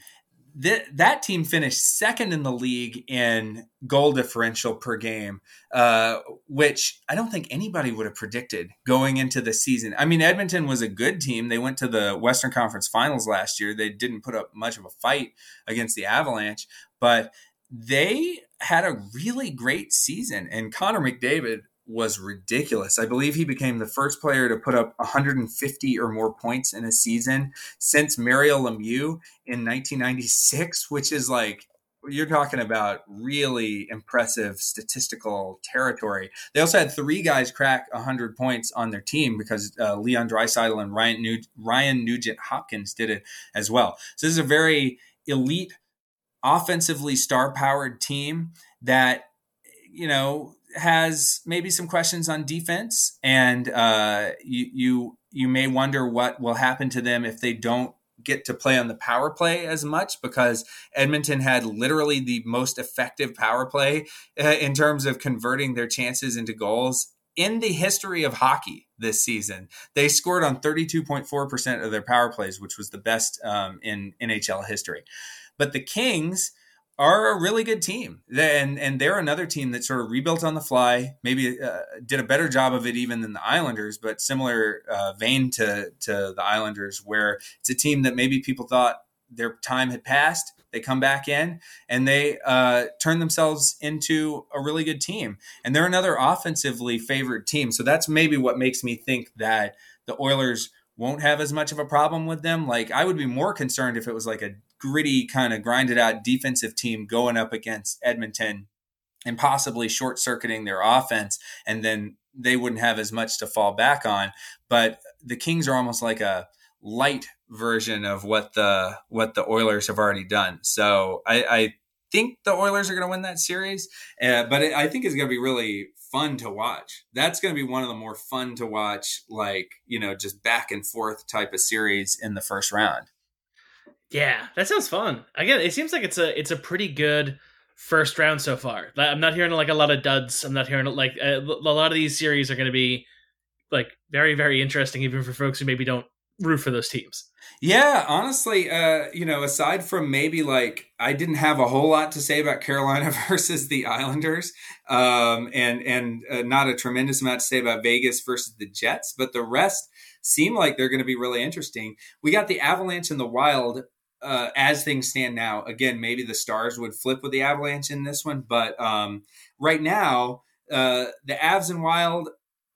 Th- that team finished second in the league in goal differential per game, uh, which I don't think anybody would have predicted going into the season. I mean, Edmonton was a good team. They went to the Western Conference Finals last year. They didn't put up much of a fight against the Avalanche, but they had a really great season. And Connor McDavid was ridiculous. I believe he became the first player to put up 150 or more points in a season since Mario Lemieux in 1996, which is like you're talking about really impressive statistical territory. They also had three guys crack 100 points on their team because uh, Leon Draisaitl and Ryan, Ryan Nugent Hopkins did it as well. So this is a very elite, offensively star-powered team that you know has maybe some questions on defense, and uh, you you you may wonder what will happen to them if they don't get to play on the power play as much because Edmonton had literally the most effective power play uh, in terms of converting their chances into goals in the history of hockey this season. They scored on 32.4% of their power plays, which was the best um, in NHL history. But the Kings are a really good team. And, and they're another team that sort of rebuilt on the fly, maybe uh, did a better job of it even than the Islanders, but similar uh, vein to, to the Islanders, where it's a team that maybe people thought their time had passed. They come back in and they uh, turn themselves into a really good team. And they're another offensively favored team. So that's maybe what makes me think that the Oilers won't have as much of a problem with them. Like I would be more concerned if it was like a gritty kind of grinded out defensive team going up against Edmonton and possibly short circuiting their offense and then they wouldn't have as much to fall back on but the kings are almost like a light version of what the what the oilers have already done so i, I think the oilers are going to win that series uh, but it, i think it's going to be really fun to watch that's going to be one of the more fun to watch like you know just back and forth type of series in the first round yeah, that sounds fun. Again, it seems like it's a it's a pretty good first round so far. I'm not hearing like a lot of duds. I'm not hearing like a, a lot of these series are going to be like very very interesting, even for folks who maybe don't root for those teams. Yeah, honestly, uh, you know, aside from maybe like I didn't have a whole lot to say about Carolina *laughs* versus the Islanders, um, and and uh, not a tremendous amount to say about Vegas versus the Jets, but the rest seem like they're going to be really interesting. We got the Avalanche and the Wild uh, as things stand now, again, maybe the stars would flip with the Avalanche in this one, but um, right now, uh, the Avs and Wild,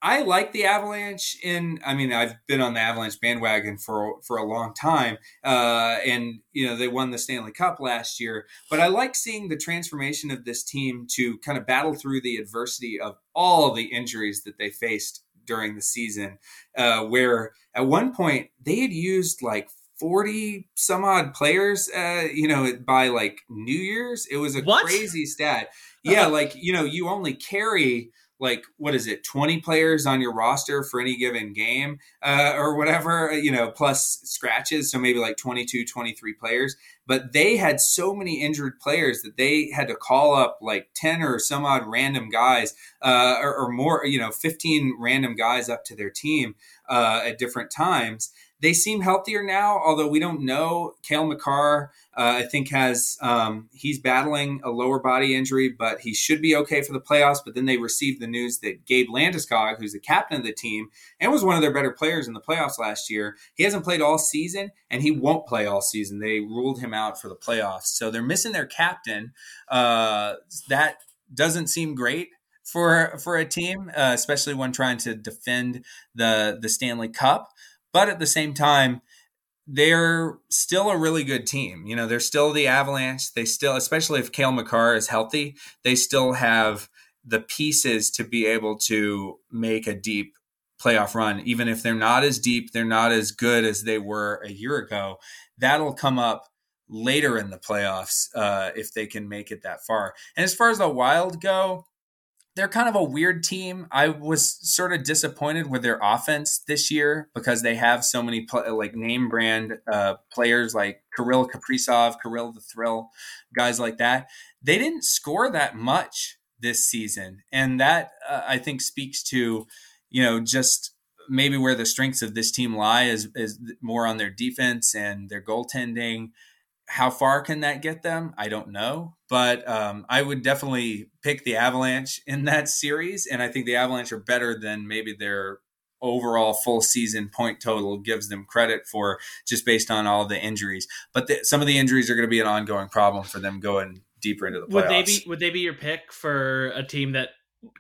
I like the Avalanche. In, I mean, I've been on the Avalanche bandwagon for for a long time, uh, and you know they won the Stanley Cup last year. But I like seeing the transformation of this team to kind of battle through the adversity of all the injuries that they faced during the season, uh, where at one point they had used like 40 some odd players uh you know by like new year's it was a what? crazy stat yeah like you know you only carry like what is it 20 players on your roster for any given game uh, or whatever you know plus scratches so maybe like 22 23 players. But they had so many injured players that they had to call up like 10 or some odd random guys uh, or, or, more you know 15 random guys up to their team uh, at different times they seem healthier now, although we don't know. Cale Makar, uh, I think, has um, he's battling a lower body injury, but he should be okay for the playoffs. But then they received the news that Gabe Landeskog, who's the captain of the team and was one of their better players in the playoffs last year, he hasn't played all season and he won't play all season. They ruled him out for the playoffs, so they're missing their captain. Uh, that doesn't seem great for for a team, uh, especially when trying to defend the the Stanley Cup. But at the same time, they're still a really good team. You know, they're still the Avalanche. They still, especially if Cale Makar is healthy, they still have the pieces to be able to make a deep playoff run. Even if they're not as deep, they're not as good as they were a year ago. That'll come up later in the playoffs uh, if they can make it that far. And as far as the Wild go, they're kind of a weird team. I was sort of disappointed with their offense this year because they have so many pl- like name brand uh, players like Kirill Kaprizov, Kirill the Thrill, guys like that. They didn't score that much this season, and that uh, I think speaks to you know just maybe where the strengths of this team lie is is more on their defense and their goaltending how far can that get them? I don't know, but um, I would definitely pick the Avalanche in that series, and I think the Avalanche are better than maybe their overall full season point total gives them credit for, just based on all the injuries. But the, some of the injuries are going to be an ongoing problem for them going deeper into the playoffs. Would they be Would they be your pick for a team that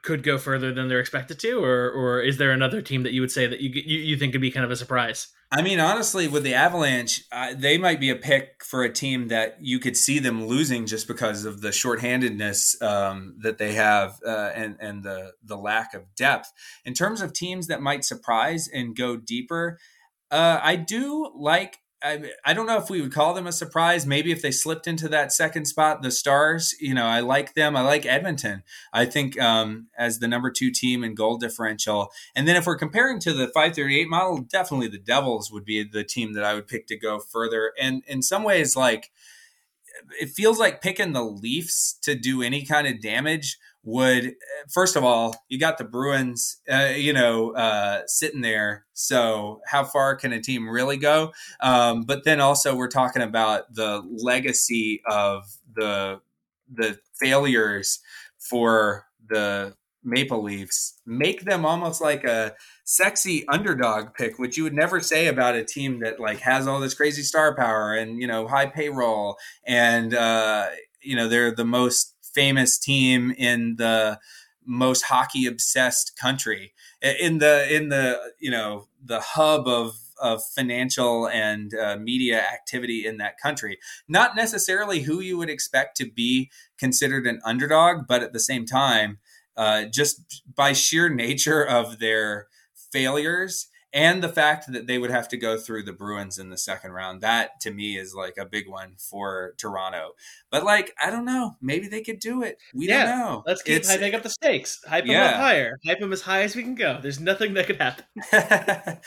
could go further than they're expected to, or or is there another team that you would say that you you, you think could be kind of a surprise? I mean, honestly, with the Avalanche, uh, they might be a pick for a team that you could see them losing just because of the shorthandedness um, that they have uh, and and the the lack of depth. In terms of teams that might surprise and go deeper, uh, I do like I, I don't know if we would call them a surprise. Maybe if they slipped into that second spot, the Stars, you know, I like them. I like Edmonton. I think um, as the number two team in goal differential. And then if we're comparing to the 538 model, definitely the Devils would be the team that I would pick to go further. And in some ways, like it feels like picking the Leafs to do any kind of damage would first of all you got the bruins uh, you know uh, sitting there. So how far can a team really go? Um, but then also we're talking about the legacy of the the failures for the maple leafs. Make them almost like a sexy underdog pick which you would never say about a team that like has all this crazy star power and you know high payroll and uh, you know they're the most famous team in the most hockey obsessed country in the in the you know the hub of of financial and uh, media activity in that country. Not necessarily who you would expect to be considered an underdog but at the same time uh, just by sheer nature of their failures and the fact that they would have to go through the Bruins in the second round. That to me is like a big one for Toronto. But like, I don't know. Maybe they could do it. We yeah, don't know. Let's keep it's, hyping up the stakes. Hype yeah. them up higher. Hype them as high as we can go. There's nothing that could happen. *laughs*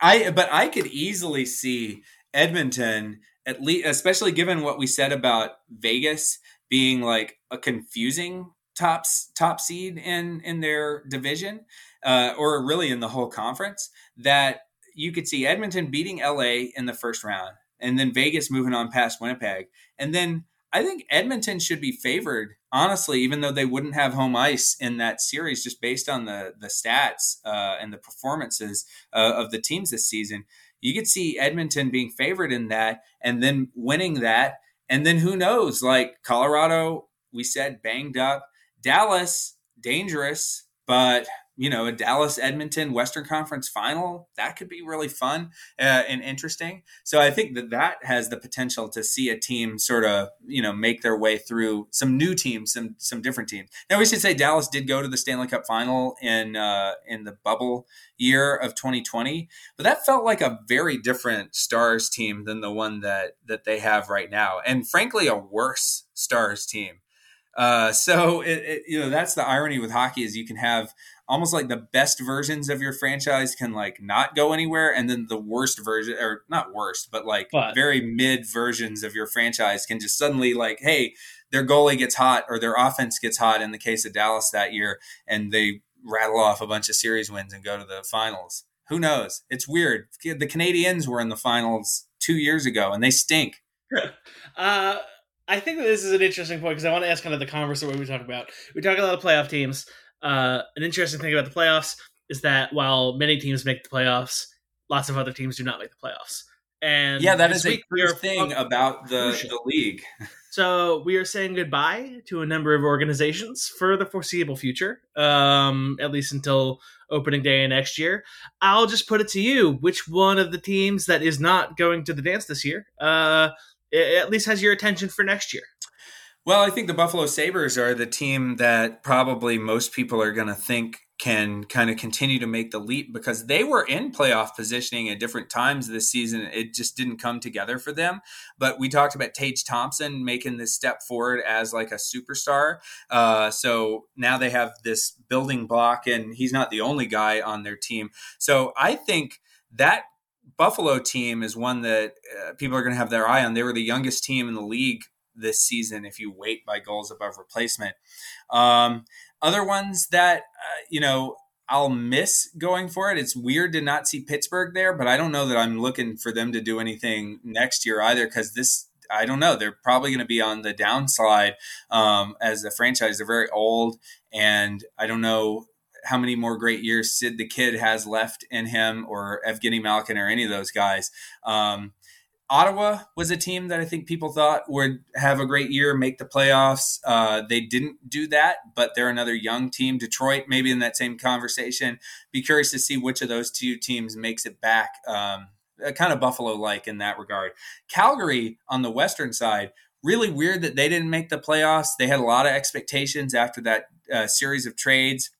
I but I could easily see Edmonton at least, especially given what we said about Vegas being like a confusing top top seed in in their division uh, or really in the whole conference, that you could see Edmonton beating LA in the first round and then Vegas moving on past Winnipeg. And then I think Edmonton should be favored, honestly, even though they wouldn't have home ice in that series, just based on the the stats uh, and the performances uh, of the teams this season. You could see Edmonton being favored in that, and then winning that, and then who knows? Like Colorado, we said banged up. Dallas, dangerous, but you know, a Dallas Edmonton Western Conference final, that could be really fun uh, and interesting. So I think that that has the potential to see a team sort of, you know, make their way through some new teams, some some different teams. Now we should say Dallas did go to the Stanley Cup final in uh, in the bubble year of 2020, but that felt like a very different Stars team than the one that that they have right now, and frankly, a worse Stars team. Uh, so it, it, you know that's the irony with hockey is you can have almost like the best versions of your franchise can like not go anywhere and then the worst version or not worst but like but. very mid versions of your franchise can just suddenly like hey their goalie gets hot or their offense gets hot in the case of Dallas that year and they rattle off a bunch of series wins and go to the finals who knows it's weird the Canadiens were in the finals 2 years ago and they stink *laughs* uh I think that this is an interesting point because I want to ask kind of the converse of what we talk about. We talk a lot of playoff teams. Uh, an interesting thing about the playoffs is that while many teams make the playoffs, lots of other teams do not make the playoffs. And yeah, that is a clear thing about the, the league. *laughs* so we are saying goodbye to a number of organizations for the foreseeable future, um, at least until opening day next year. I'll just put it to you: which one of the teams that is not going to the dance this year, uh, at least has your attention for next year? Well, I think the Buffalo Sabres are the team that probably most people are going to think can kind of continue to make the leap because they were in playoff positioning at different times this season. It just didn't come together for them. But we talked about Tage Thompson making this step forward as like a superstar. Uh, so now they have this building block, and he's not the only guy on their team. So I think that Buffalo team is one that uh, people are going to have their eye on. They were the youngest team in the league this season if you weight by goals above replacement. Um, other ones that uh, you know I'll miss going for it. It's weird to not see Pittsburgh there, but I don't know that I'm looking for them to do anything next year either because this I don't know. They're probably going to be on the downslide um, as a franchise. They're very old, and I don't know how many more great years Sid the Kid has left in him, or Evgeny Malkin, or any of those guys. Um, Ottawa was a team that I think people thought would have a great year, make the playoffs. Uh, they didn't do that, but they're another young team. Detroit, maybe in that same conversation. Be curious to see which of those two teams makes it back. Um, kind of Buffalo like in that regard. Calgary on the Western side, really weird that they didn't make the playoffs. They had a lot of expectations after that uh, series of trades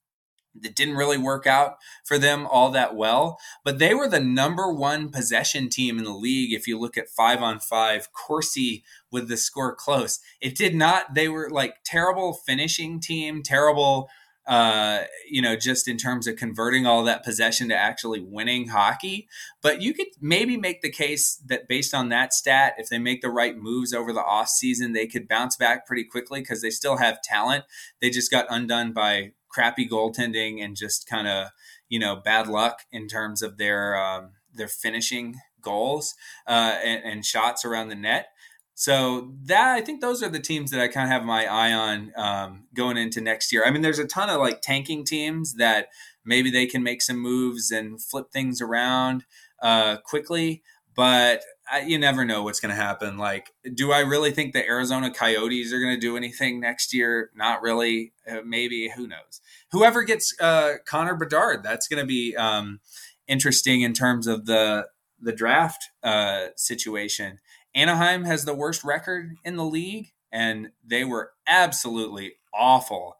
it didn't really work out for them all that well, but they were the number one possession team in the league. If you look at five on five, Corsi with the score close. It did not, they were like terrible finishing team, terrible, uh, you know, just in terms of converting all that possession to actually winning hockey. But you could maybe make the case that based on that stat, if they make the right moves over the off season, they could bounce back pretty quickly because they still have talent. They just got undone by crappy goaltending and just kind of you know bad luck in terms of their um, their finishing goals uh, and, and, shots around the net. So that I think those are the teams that I kind of have my eye on um, going into next year. I mean, there's a ton of like tanking teams that maybe they can make some moves and flip things around uh, quickly, but I, you never know what's going to happen. Like, do I really think the Arizona Coyotes are going to do anything next year? Not really. Uh, maybe. Who knows? Whoever gets uh, Connor Bedard, that's going to be um, interesting in terms of the the draft uh, situation. Anaheim has the worst record in the league, and they were absolutely awful.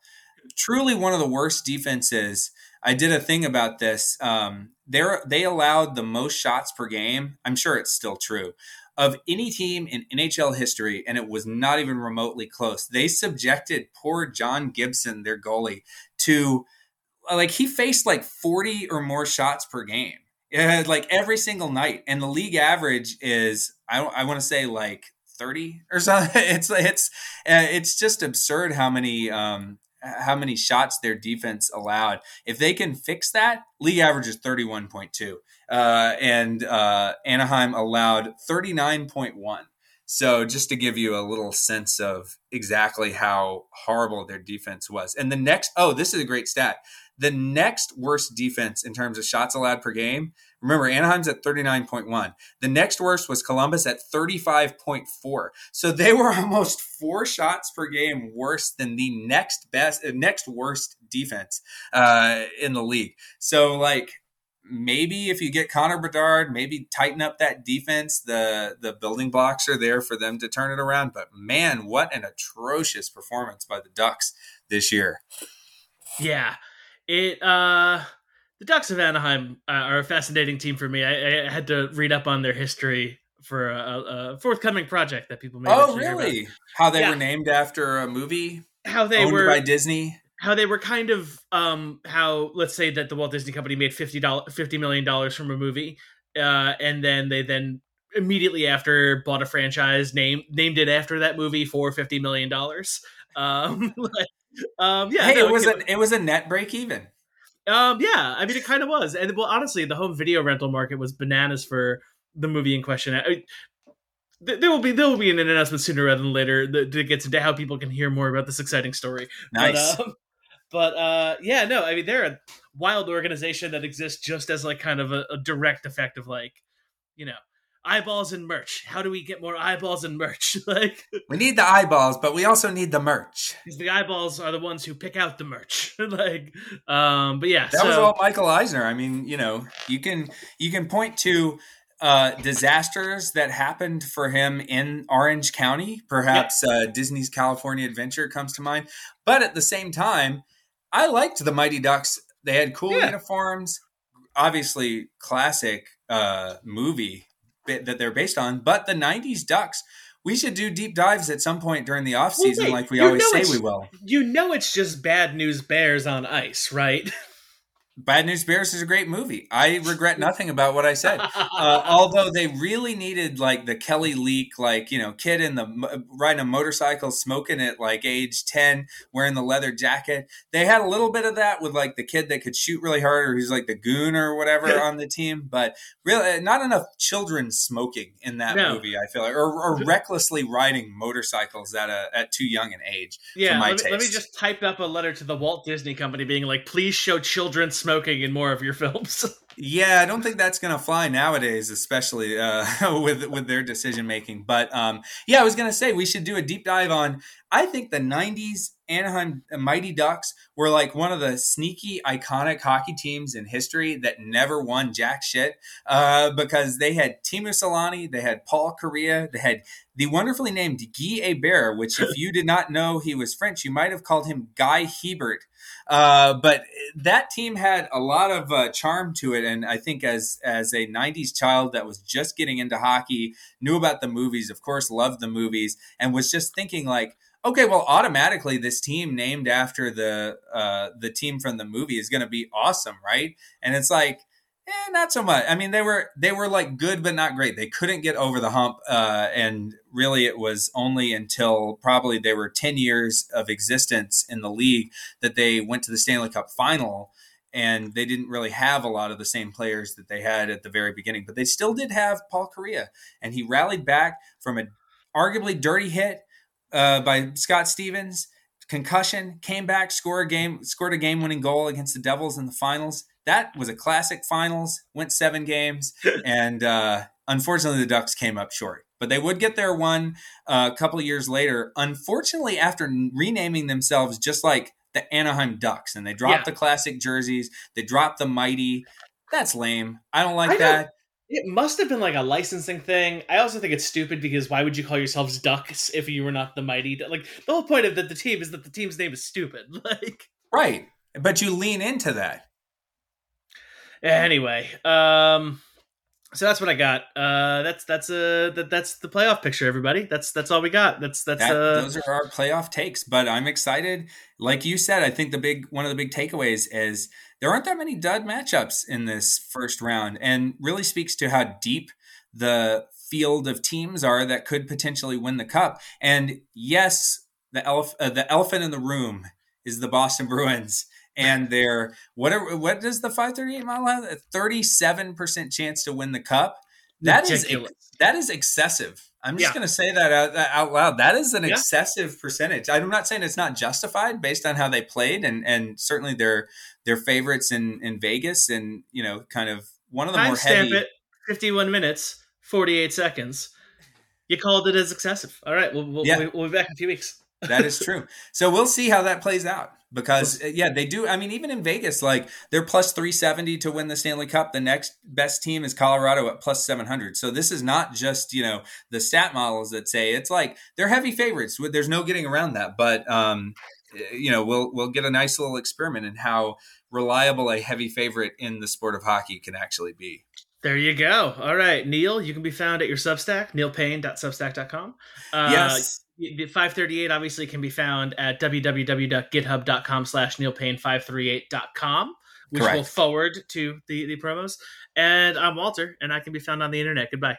Truly, one of the worst defenses. I did a thing about this. Um, they they allowed the most shots per game. I'm sure it's still true of any team in NHL history, and it was not even remotely close. They subjected poor John Gibson, their goalie, to like he faced like 40 or more shots per game. Like every single night, and the league average is I I want to say like 30 or something. *laughs* It's it's uh, it's just absurd how many um, how many shots their defense allowed. If they can fix that, league average is 31.2. Uh, and uh, Anaheim allowed 39.1. So just to give you a little sense of exactly how horrible their defense was. And the next, oh, this is a great stat. The next worst defense in terms of shots allowed per game Remember, Anaheim's at 39.1. The next worst was Columbus at 35.4. So they were *laughs* almost four shots per game worse than the next best, next worst defense uh, in the league. So, like, maybe if you get Connor Bedard, maybe tighten up that defense. The the building blocks are there for them to turn it around. But man, what an atrocious performance by the Ducks this year. Yeah. It uh the Ducks of Anaheim uh, are a fascinating team for me. I, I, had to read up on their history for a, a forthcoming project that people made. Oh, really? How they yeah. were named after a movie? How they were by Disney? How they were kind of um, how let's say that the Walt Disney Company made fifty dollars, fifty million dollars from a movie, uh, and then they then immediately after bought a franchise, named named it after that movie for fifty million dollars. *laughs* Um, um, yeah, hey, no, it was a it was a net break even. Um, yeah, I mean, it kind of was, and well, honestly, the home video rental market was bananas for the movie in question. I, there will be there will be an announcement sooner rather than later that, gets into how people can hear more about this exciting story. Nice, but, um, but uh, yeah, no, I mean they're a wild organization that exists just as like kind of a, a direct effect of like, you know, eyeballs and merch. How do we get more eyeballs and merch? *laughs* like we need the eyeballs, but we also need the merch. Because the eyeballs are the ones who pick out the merch. *laughs* like, um, but yeah, that so, was all Michael Eisner. I mean, you know, you can you can point to uh, disasters that happened for him in Orange County. Perhaps uh, Disney's California Adventure comes to mind, but at the same time, I liked the Mighty Ducks. They had cool yeah. uniforms. Obviously, classic uh, movie that they're based on, but the 90s Ducks. We should do deep dives at some point during the off season, well, like we always say we will. You know, it's just bad news bears on ice, right? *laughs* Bad News Bears is a great movie. I regret nothing about what I said. *laughs* Uh, although they really needed like the Kelly Leak, like you know, kid in the riding a motorcycle, smoking at like age ten, wearing the leather jacket. They had a little bit of that with like the kid that could shoot really hard, or who's like the goon or whatever on the team. But really, not enough children smoking in that no. movie. I feel like, or, or recklessly riding motorcycles at a at too young an age. Yeah, let me, let me just type up a letter to the Walt Disney Company, being like, please show children smoking in more of your *laughs* films. yeah, I don't think that's going to fly nowadays, especially uh, *laughs* with with their decision making. But um, yeah, I was going to say we should do a deep dive on. I think the '90s Anaheim Mighty Ducks were like one of the sneaky, iconic hockey teams in history that never won jack shit uh, because they had Teemu Selanne, they had Paul Kariya, they had the wonderfully named Guy Hebert, which if you did not know he was French, you might have called him Guy Hebert. Uh, but that team had a lot of uh, charm to it, and I think as as a '90s child that was just getting into hockey, knew about the movies, of course, loved the movies, and was just thinking like, okay, well, automatically this team named after the uh, the team from the movie is going to be awesome, right? And it's like Eh, not so much. I mean, they were they were like good but not great. They couldn't get over the hump, uh, and really, it was only until probably they were ten years of existence in the league that they went to the Stanley Cup final, and they didn't really have a lot of the same players that they had at the very beginning. But they still did have Paul Kariya, and he rallied back from a arguably dirty hit uh, by Scott Stevens, concussion, came back, scored a game, scored a game winning goal against the Devils in the finals that was a classic finals, went seven games, *laughs* and uh, unfortunately the Ducks came up short. But they would get their one uh, a couple of years later. Unfortunately, after renaming themselves just like the Anaheim Ducks, and they dropped yeah. the classic jerseys, they dropped the mighty. That's lame. I don't like I that. It must have been like a licensing thing. I also think it's stupid because why would you call yourselves Ducks if you were not the mighty? Like the whole point of the, the team is that the team's name is stupid. *laughs* Like right, but you lean into that. Anyway, um, so that's what I got. Uh, that's that's uh that, that's the playoff picture, everybody. That's that's all we got. That's that's that, uh, those are our playoff takes. But I'm excited. Like you said, I think the big one of the big takeaways is there aren't that many dud matchups in this first round, and really speaks to how deep the field of teams are that could potentially win the cup. And yes, the elf uh, the elephant in the room is the Boston Bruins and they're whatever. What does the 538 model have? A 37 percent chance to win the cup. That Ridiculous. is that is excessive. I'm just yeah. going to say that out, out, loud. That is an yeah. excessive percentage. I'm not saying it's not justified based on how they played, and and certainly they're they're favorites in in Vegas, and you know, kind of one of the Time more heavy. It, 51 minutes, 48 seconds. You called it as excessive. All right, we'll we'll, yeah. we'll be back in a few weeks. That is true. So we'll see how that plays out because yeah they do i mean even in vegas like they're plus 370 to win the stanley cup the next best team is colorado at plus 700 so this is not just you know the stat models that say it's like they're heavy favorites there's no getting around that but um you know we'll we'll get a nice little experiment in how reliable a heavy favorite in the sport of hockey can actually be there you go. All right, Neil, you can be found at your Substack, neilpaine.substack.com. Uh, yes. 538 obviously can be found at www.github.com slash neilpaine538.com, which Correct. will forward to the, the promos. And I'm Walter, and I can be found on the internet. Goodbye.